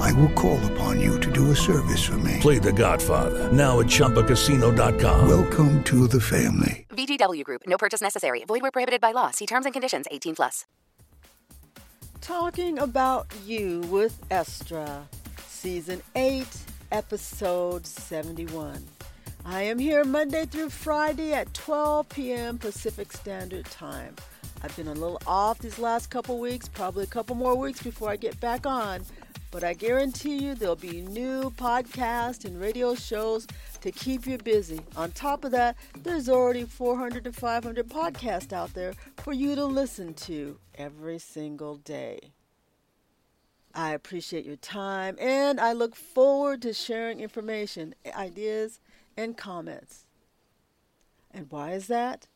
I will call upon you to do a service for me. Play The Godfather now at ChumbaCasino.com. Welcome to the family. VGW Group. No purchase necessary. Void where prohibited by law. See terms and conditions. 18 plus. Talking about you with Estra, season eight, episode 71. I am here Monday through Friday at 12 p.m. Pacific Standard Time. I've been a little off these last couple weeks, probably a couple more weeks before I get back on, but I guarantee you there'll be new podcasts and radio shows to keep you busy. On top of that, there's already 400 to 500 podcasts out there for you to listen to every single day. I appreciate your time and I look forward to sharing information, ideas, and comments. And why is that?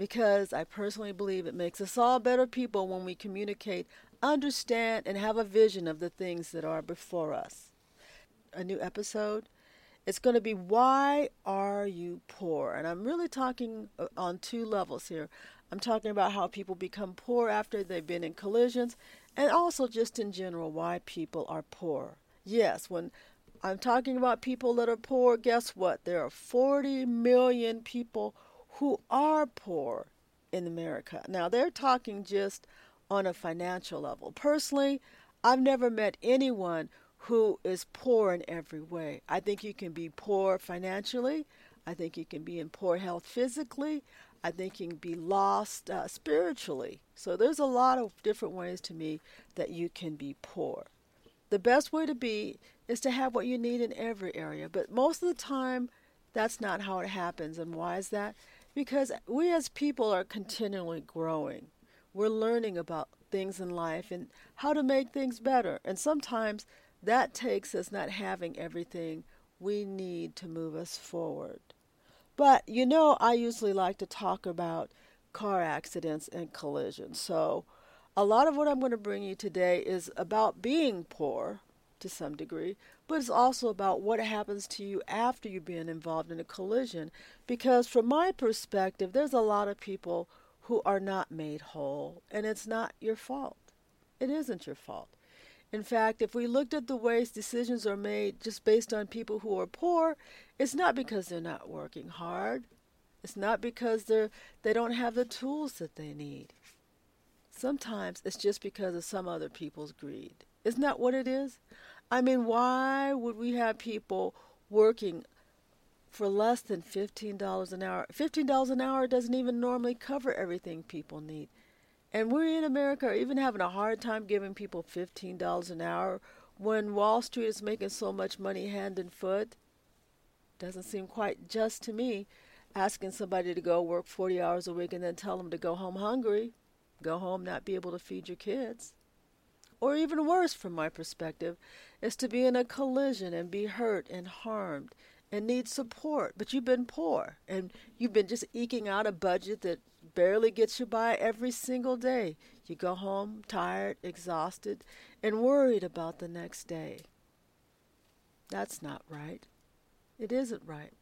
because I personally believe it makes us all better people when we communicate, understand, and have a vision of the things that are before us. A new episode. It's going to be Why Are You Poor? And I'm really talking uh, on two levels here. I'm talking about how people become poor after they've been in collisions, and also just in general, why people are poor. Yes, when I'm talking about people that are poor, guess what? There are 40 million people who are poor in America. Now, they're talking just on a financial level. Personally, I've never met anyone who is poor in every way. I think you can be poor financially. I think you can be in poor health physically. I think you can be lost uh, spiritually. So there's a lot of different ways to me that you can be poor. The best way to be is to have what you need in every area, but most of the time, that's not how it happens. And why is that? Because we as people are continually growing. We're learning about things in life and how to make things better. And sometimes that takes us not having everything we need to move us forward. But you know, I usually like to talk about car accidents and collisions. So a lot of what I'm going to bring you today is about being poor to some degree, but it's also about what happens to you after you've been involved in a collision. Because from my perspective, there's a lot of people who are not made whole, and it's not your fault. It isn't your fault. In fact, if we looked at the ways decisions are made just based on people who are poor, it's not because they're not working hard. It's not because they're they don't have the tools that they need. Sometimes it's just because of some other people's greed. Isn't that what it is? I mean, why would we have people working for less than $15 an hour? $15 an hour doesn't even normally cover everything people need. And we in America are even having a hard time giving people $15 an hour when Wall Street is making so much money hand and foot. Doesn't seem quite just to me asking somebody to go work 40 hours a week and then tell them to go home hungry, go home not be able to feed your kids. Or even worse, from my perspective, is to be in a collision and be hurt and harmed and need support, but you've been poor and you've been just eking out a budget that barely gets you by every single day. You go home tired, exhausted, and worried about the next day. That's not right. It isn't right.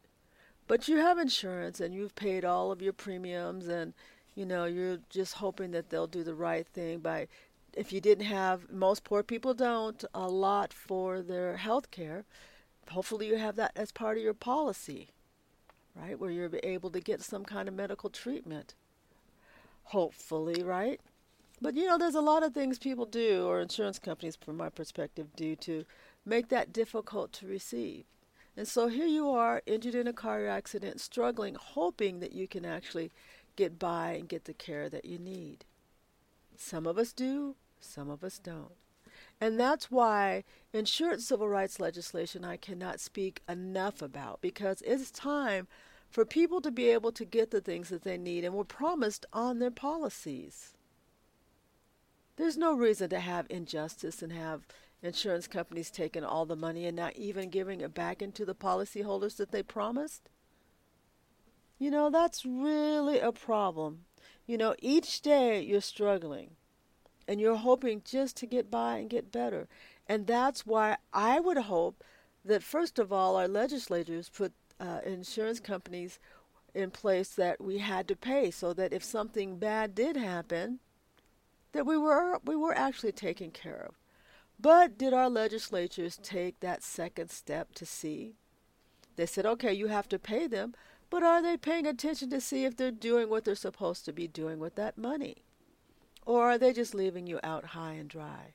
But you have insurance and you've paid all of your premiums and you know you're just hoping that they'll do the right thing by if you didn't have, most poor people don't, a lot for their health care. Hopefully, you have that as part of your policy, right? Where you're able to get some kind of medical treatment. Hopefully, right? But you know, there's a lot of things people do, or insurance companies, from my perspective, do to make that difficult to receive. And so here you are, injured in a car accident, struggling, hoping that you can actually get by and get the care that you need. Some of us do, some of us don't. And that's why insurance civil rights legislation I cannot speak enough about because it's time for people to be able to get the things that they need and were promised on their policies. There's no reason to have injustice and have insurance companies taking all the money and not even giving it back into the policyholders that they promised. You know, that's really a problem. You know, each day you're struggling and you're hoping just to get by and get better. And that's why I would hope that, first of all, our legislators put uh, insurance companies in place that we had to pay so that if something bad did happen, that we were we were actually taken care of. But did our legislatures take that second step to see? They said, okay, you have to pay them, but are they paying attention to see if they're doing what they're supposed to be doing with that money? Or are they just leaving you out high and dry?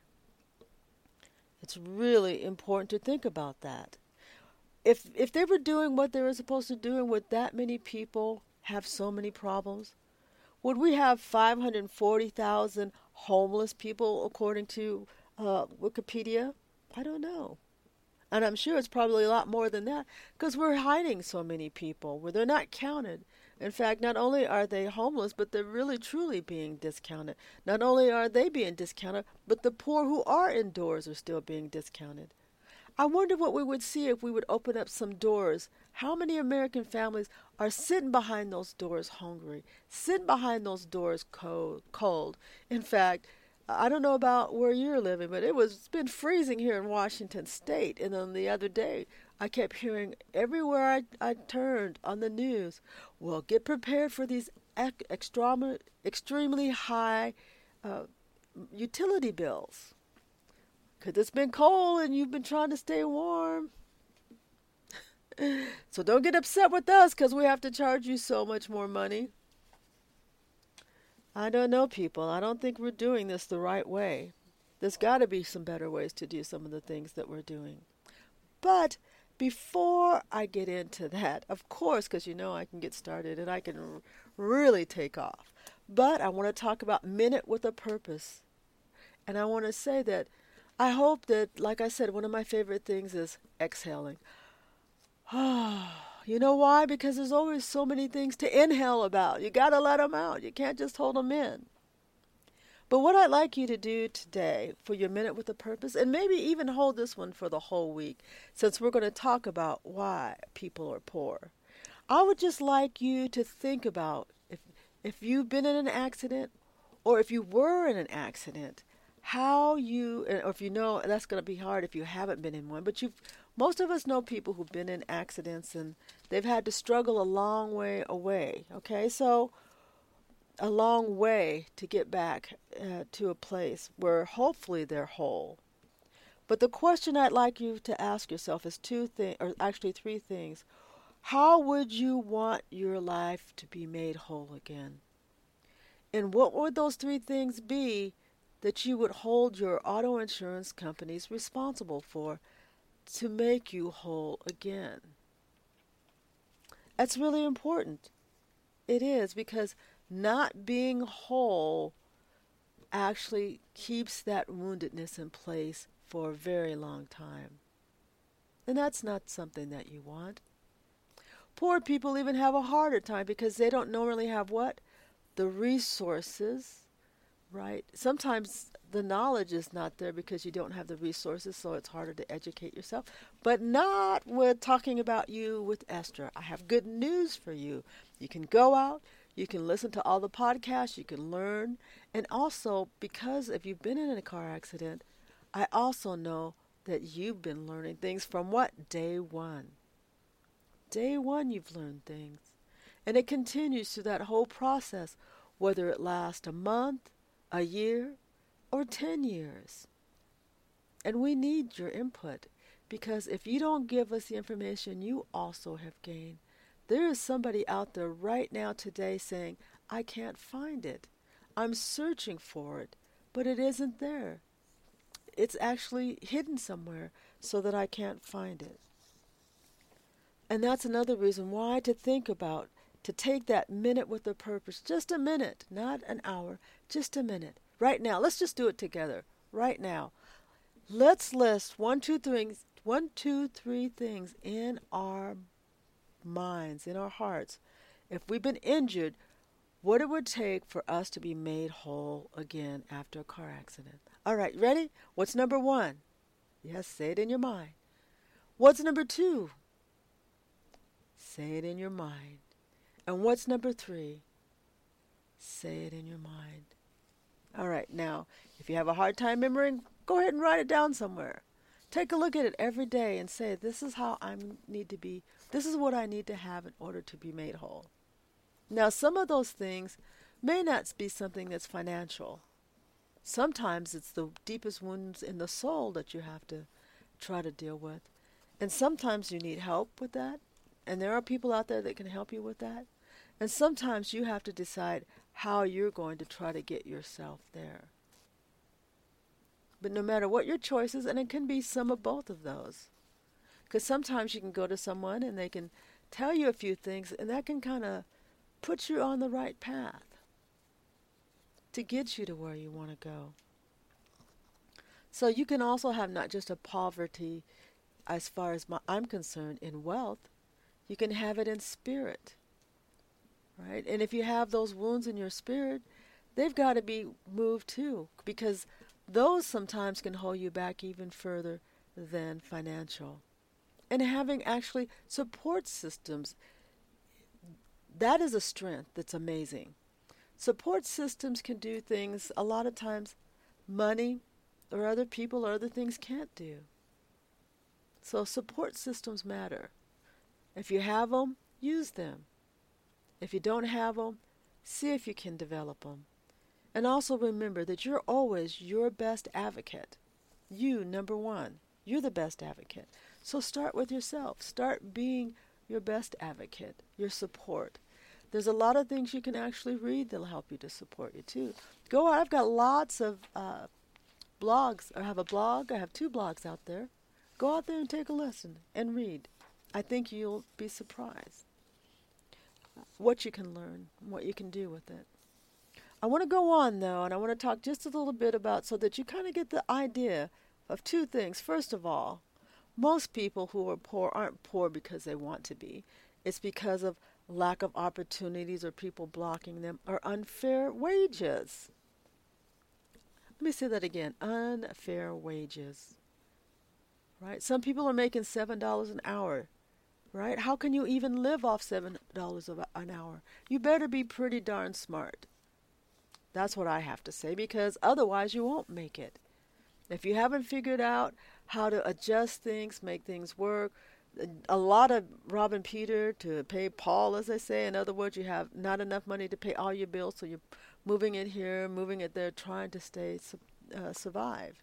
It's really important to think about that. If if they were doing what they were supposed to do and would that many people have so many problems, would we have 540,000 homeless people according to uh, Wikipedia? I don't know. And I'm sure it's probably a lot more than that because we're hiding so many people where they're not counted. In fact, not only are they homeless, but they're really truly being discounted. Not only are they being discounted, but the poor who are indoors are still being discounted. I wonder what we would see if we would open up some doors. How many American families are sitting behind those doors hungry, sitting behind those doors cold? cold. In fact, I don't know about where you're living, but it was it's been freezing here in Washington State. And then the other day, I kept hearing everywhere I, I turned on the news, well, get prepared for these extremely, extremely high uh, utility bills. Because it's been cold and you've been trying to stay warm. so don't get upset with us because we have to charge you so much more money. I don't know, people. I don't think we're doing this the right way. There's got to be some better ways to do some of the things that we're doing. But before I get into that, of course, because you know I can get started and I can r- really take off. But I want to talk about Minute with a Purpose. And I want to say that I hope that, like I said, one of my favorite things is exhaling. you know why? Because there's always so many things to inhale about. You got to let them out. You can't just hold them in. But what I'd like you to do today for your minute with a purpose, and maybe even hold this one for the whole week, since we're going to talk about why people are poor, I would just like you to think about if if you've been in an accident, or if you were in an accident, how you, or if you know that's going to be hard if you haven't been in one, but you've most of us know people who've been in accidents and they've had to struggle a long way away. Okay, so a long way to get back uh, to a place where hopefully they're whole. But the question I'd like you to ask yourself is two things, or actually three things. How would you want your life to be made whole again? And what would those three things be that you would hold your auto insurance companies responsible for to make you whole again? That's really important. It is because not being whole actually keeps that woundedness in place for a very long time. And that's not something that you want. Poor people even have a harder time because they don't normally have what? The resources, right? Sometimes the knowledge is not there because you don't have the resources, so it's harder to educate yourself. But not with talking about you with Estra. I have good news for you. You can go out, you can listen to all the podcasts, you can learn. And also, because if you've been in a car accident, I also know that you've been learning things from what? Day one. Day one, you've learned things. And it continues through that whole process, whether it lasts a month, a year, or 10 years. And we need your input because if you don't give us the information you also have gained, there is somebody out there right now today saying, I can't find it. I'm searching for it, but it isn't there. It's actually hidden somewhere so that I can't find it. And that's another reason why to think about, to take that minute with a purpose, just a minute, not an hour, just a minute. Right now, let's just do it together. Right now. Let's list one, two, three, one, two, three things in our minds, in our hearts, if we've been injured, what it would take for us to be made whole again after a car accident. All right, ready? What's number one? Yes, say it in your mind. What's number two? Say it in your mind. And what's number three? Say it in your mind. All right, now, if you have a hard time remembering, go ahead and write it down somewhere. Take a look at it every day and say, This is how I need to be, this is what I need to have in order to be made whole. Now, some of those things may not be something that's financial. Sometimes it's the deepest wounds in the soul that you have to try to deal with. And sometimes you need help with that. And there are people out there that can help you with that. And sometimes you have to decide how you're going to try to get yourself there. But no matter what your choice is, and it can be some of both of those. Because sometimes you can go to someone and they can tell you a few things, and that can kind of put you on the right path to get you to where you want to go. So you can also have not just a poverty, as far as my, I'm concerned, in wealth, you can have it in spirit right? And if you have those wounds in your spirit, they've got to be moved too, because those sometimes can hold you back even further than financial. And having actually support systems, that is a strength that's amazing. Support systems can do things a lot of times money or other people or other things can't do. So support systems matter. If you have them, use them. If you don't have them, see if you can develop them. And also remember that you're always your best advocate. You, number one, you're the best advocate. So start with yourself. Start being your best advocate, your support. There's a lot of things you can actually read that'll help you to support you too. Go out. I've got lots of uh, blogs. I have a blog. I have two blogs out there. Go out there and take a listen and read. I think you'll be surprised what you can learn, what you can do with it. I want to go on though, and I want to talk just a little bit about so that you kind of get the idea of two things. First of all, most people who are poor aren't poor because they want to be. It's because of lack of opportunities or people blocking them or unfair wages. Let me say that again unfair wages. Right? Some people are making $7 an hour right? How can you even live off $7 an hour? You better be pretty darn smart. That's what I have to say because otherwise you won't make it. If you haven't figured out how to adjust things, make things work, a lot of robbing Peter to pay Paul, as they say. In other words, you have not enough money to pay all your bills, so you're moving it here, moving it there, trying to stay uh, survive.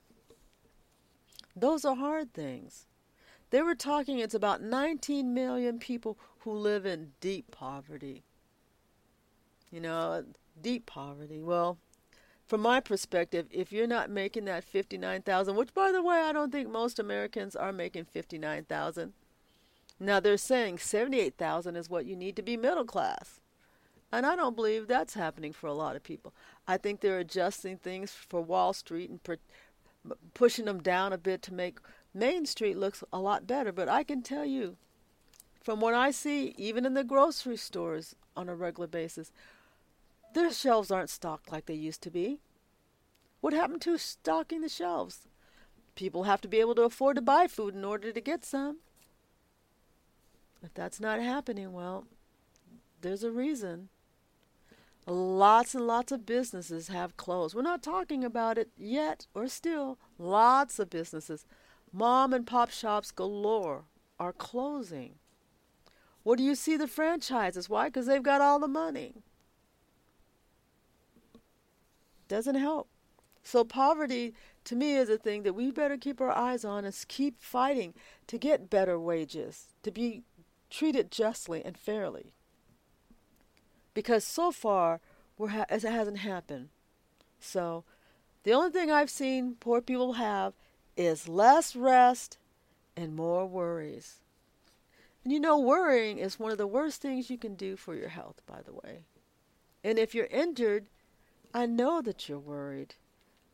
Those are hard things. They were talking it's about 19 million people who live in deep poverty. You know, deep poverty. Well, from my perspective, if you're not making that 59,000, which by the way, I don't think most Americans are making 59,000. Now they're saying 78,000 is what you need to be middle class. And I don't believe that's happening for a lot of people. I think they're adjusting things for Wall Street and per- pushing them down a bit to make Main Street looks a lot better, but I can tell you, from what I see, even in the grocery stores on a regular basis, their shelves aren't stocked like they used to be. What happened to stocking the shelves? People have to be able to afford to buy food in order to get some. If that's not happening, well, there's a reason. Lots and lots of businesses have closed. We're not talking about it yet or still. Lots of businesses Mom and pop shops galore are closing. What do you see the franchises? Why? Because they've got all the money. Doesn't help. So, poverty to me is a thing that we better keep our eyes on and keep fighting to get better wages, to be treated justly and fairly. Because so far, we're ha- it hasn't happened. So, the only thing I've seen poor people have is less rest and more worries. And you know, worrying is one of the worst things you can do for your health, by the way. And if you're injured, I know that you're worried.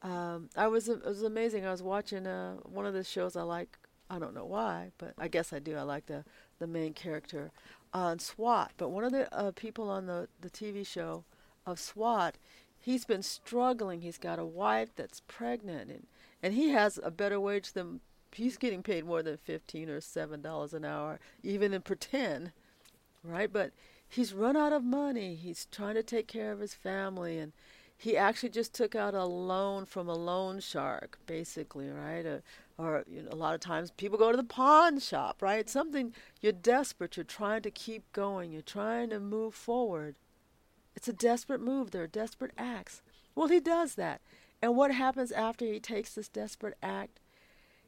Um, I was it was amazing. I was watching uh, one of the shows I like. I don't know why, but I guess I do. I like the the main character on SWAT. But one of the uh, people on the the TV show of SWAT, he's been struggling. He's got a wife that's pregnant, and and he has a better wage than he's getting paid more than fifteen or seven dollars an hour, even in pretend, right? But he's run out of money. He's trying to take care of his family, and he actually just took out a loan from a loan shark, basically, right? Uh, or you know, a lot of times people go to the pawn shop, right? Something you're desperate, you're trying to keep going, you're trying to move forward. It's a desperate move. There are desperate acts. Well, he does that. And what happens after he takes this desperate act?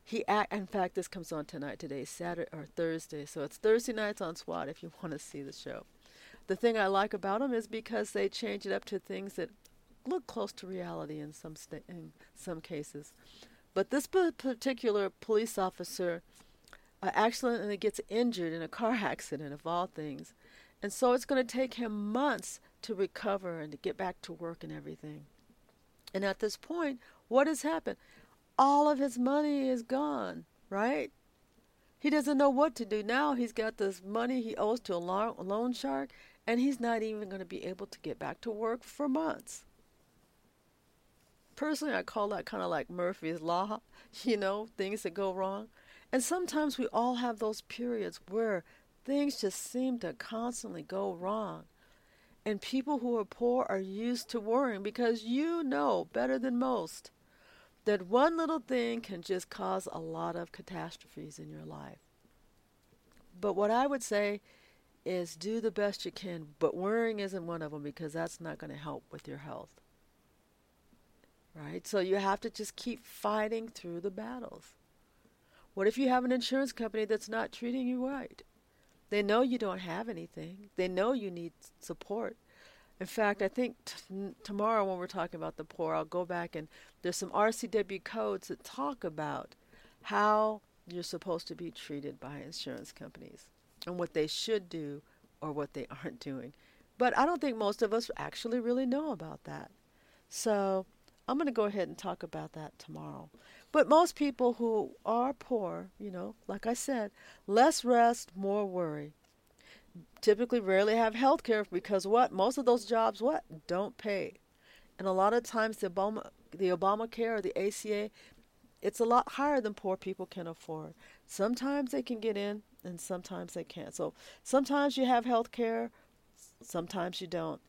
He act. In fact, this comes on tonight. Today, Saturday or Thursday, so it's Thursday nights on SWAT. If you want to see the show, the thing I like about them is because they change it up to things that look close to reality in some sta- in some cases. But this particular police officer uh, accidentally gets injured in a car accident, of all things, and so it's going to take him months to recover and to get back to work and everything. And at this point, what has happened? All of his money is gone, right? He doesn't know what to do. Now he's got this money he owes to a loan shark, and he's not even going to be able to get back to work for months. Personally, I call that kind of like Murphy's Law, you know, things that go wrong. And sometimes we all have those periods where things just seem to constantly go wrong. And people who are poor are used to worrying because you know better than most that one little thing can just cause a lot of catastrophes in your life. But what I would say is do the best you can, but worrying isn't one of them because that's not going to help with your health. Right? So you have to just keep fighting through the battles. What if you have an insurance company that's not treating you right? They know you don't have anything. They know you need support. In fact, I think t- tomorrow when we're talking about the poor, I'll go back and there's some RCW codes that talk about how you're supposed to be treated by insurance companies and what they should do or what they aren't doing. But I don't think most of us actually really know about that. So I'm going to go ahead and talk about that tomorrow. But most people who are poor, you know, like I said, less rest, more worry. Typically rarely have health care because what? Most of those jobs what? Don't pay. And a lot of times the Obama the Obamacare or the ACA, it's a lot higher than poor people can afford. Sometimes they can get in and sometimes they can't. So sometimes you have health care, sometimes you don't.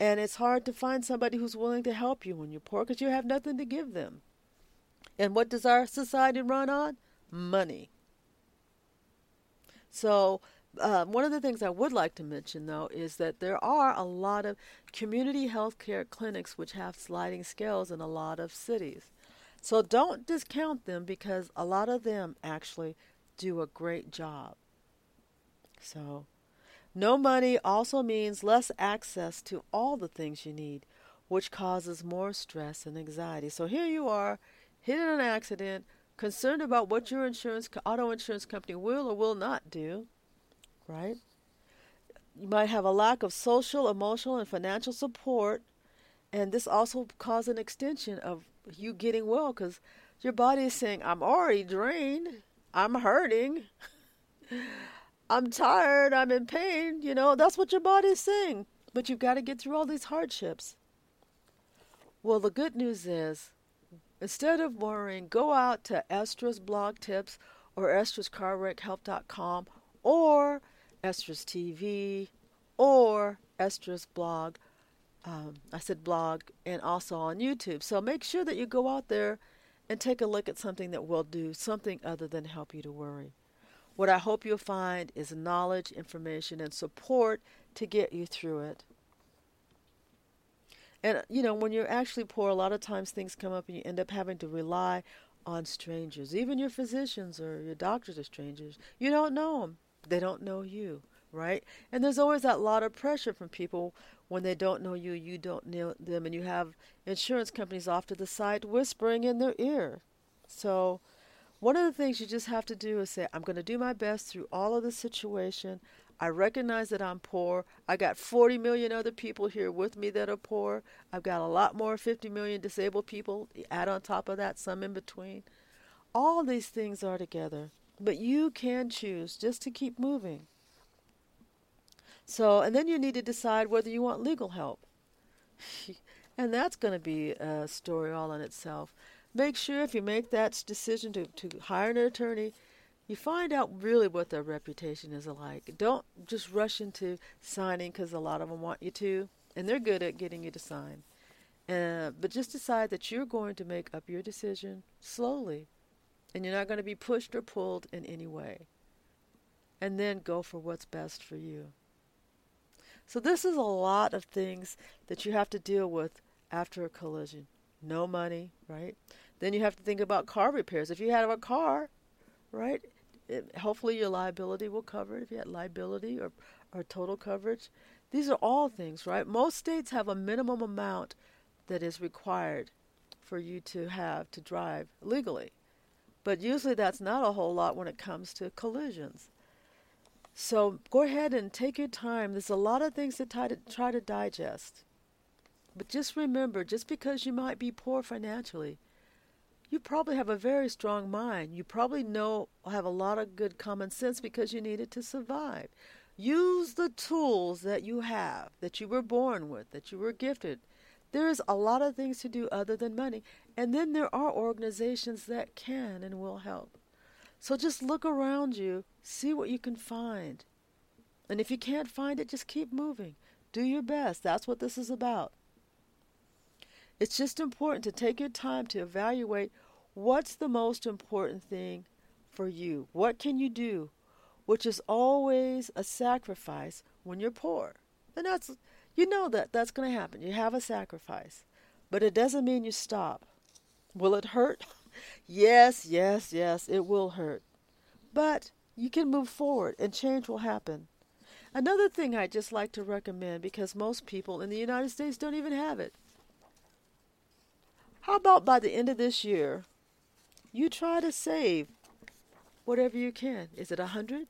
And it's hard to find somebody who's willing to help you when you're poor because you have nothing to give them. And what does our society run on? Money. So, um, one of the things I would like to mention, though, is that there are a lot of community health care clinics which have sliding scales in a lot of cities. So, don't discount them because a lot of them actually do a great job. So, no money also means less access to all the things you need, which causes more stress and anxiety. So, here you are hit in an accident, concerned about what your insurance auto insurance company will or will not do, right? You might have a lack of social, emotional, and financial support, and this also causes an extension of you getting well because your body is saying, "I'm already drained, I'm hurting." I'm tired, I'm in pain, you know, that's what your body's saying. But you've got to get through all these hardships. Well, the good news is Instead of worrying, go out to Estra's blog tips or Estra's carwreckhelp.com or Estra's TV or Estra's blog. Um, I said blog and also on YouTube. So make sure that you go out there and take a look at something that will do something other than help you to worry. What I hope you'll find is knowledge, information, and support to get you through it. And, you know, when you're actually poor, a lot of times things come up and you end up having to rely on strangers. Even your physicians or your doctors are strangers. You don't know them, they don't know you, right? And there's always that lot of pressure from people when they don't know you, you don't know them, and you have insurance companies off to the side whispering in their ear. So, one of the things you just have to do is say, I'm going to do my best through all of the situation. I recognize that I'm poor. I got 40 million other people here with me that are poor. I've got a lot more 50 million disabled people. Add on top of that some in between. All these things are together, but you can choose just to keep moving. So, and then you need to decide whether you want legal help. and that's going to be a story all in itself. Make sure if you make that decision to, to hire an attorney you find out really what their reputation is like. Don't just rush into signing because a lot of them want you to, and they're good at getting you to sign. Uh, but just decide that you're going to make up your decision slowly, and you're not going to be pushed or pulled in any way. And then go for what's best for you. So, this is a lot of things that you have to deal with after a collision. No money, right? Then you have to think about car repairs. If you have a car, right, it, hopefully your liability will cover it if you had liability or, or total coverage. These are all things, right? Most states have a minimum amount that is required for you to have to drive legally. But usually that's not a whole lot when it comes to collisions. So go ahead and take your time. There's a lot of things to try to, try to digest. But just remember, just because you might be poor financially, you probably have a very strong mind. You probably know have a lot of good common sense because you need it to survive. Use the tools that you have, that you were born with, that you were gifted. There's a lot of things to do other than money. And then there are organizations that can and will help. So just look around you, see what you can find. And if you can't find it, just keep moving. Do your best. That's what this is about. It's just important to take your time to evaluate what's the most important thing for you. What can you do? Which is always a sacrifice when you're poor. And that's, you know that that's going to happen. You have a sacrifice. But it doesn't mean you stop. Will it hurt? yes, yes, yes, it will hurt. But you can move forward and change will happen. Another thing I'd just like to recommend because most people in the United States don't even have it how about by the end of this year, you try to save whatever you can? Is it a hundred,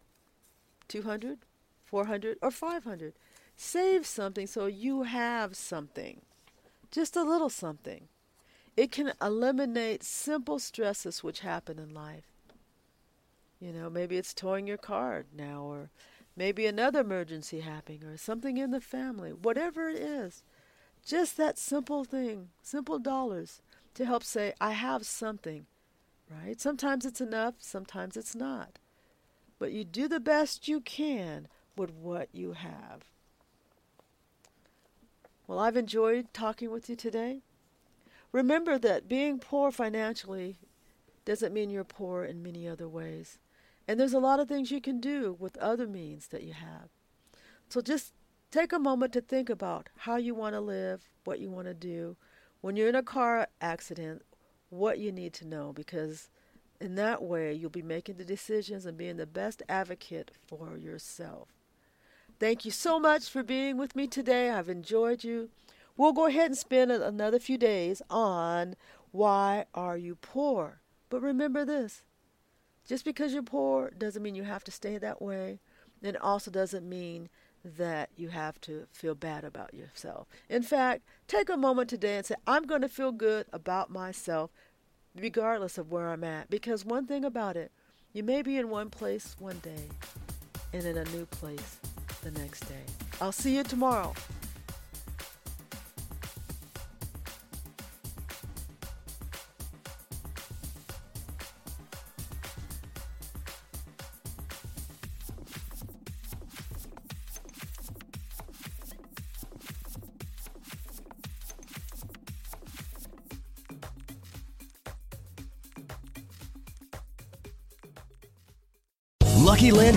two hundred, four hundred, or 500? Save something so you have something, just a little something. It can eliminate simple stresses which happen in life. You know, maybe it's towing your car now, or maybe another emergency happening, or something in the family. Whatever it is, just that simple thing, simple dollars, to help say, I have something, right? Sometimes it's enough, sometimes it's not. But you do the best you can with what you have. Well, I've enjoyed talking with you today. Remember that being poor financially doesn't mean you're poor in many other ways. And there's a lot of things you can do with other means that you have. So just Take a moment to think about how you want to live, what you want to do. When you're in a car accident, what you need to know because in that way you'll be making the decisions and being the best advocate for yourself. Thank you so much for being with me today. I've enjoyed you. We'll go ahead and spend another few days on why are you poor? But remember this. Just because you're poor doesn't mean you have to stay that way. It also doesn't mean that you have to feel bad about yourself. In fact, take a moment today and say, I'm going to feel good about myself regardless of where I'm at. Because one thing about it, you may be in one place one day and in a new place the next day. I'll see you tomorrow.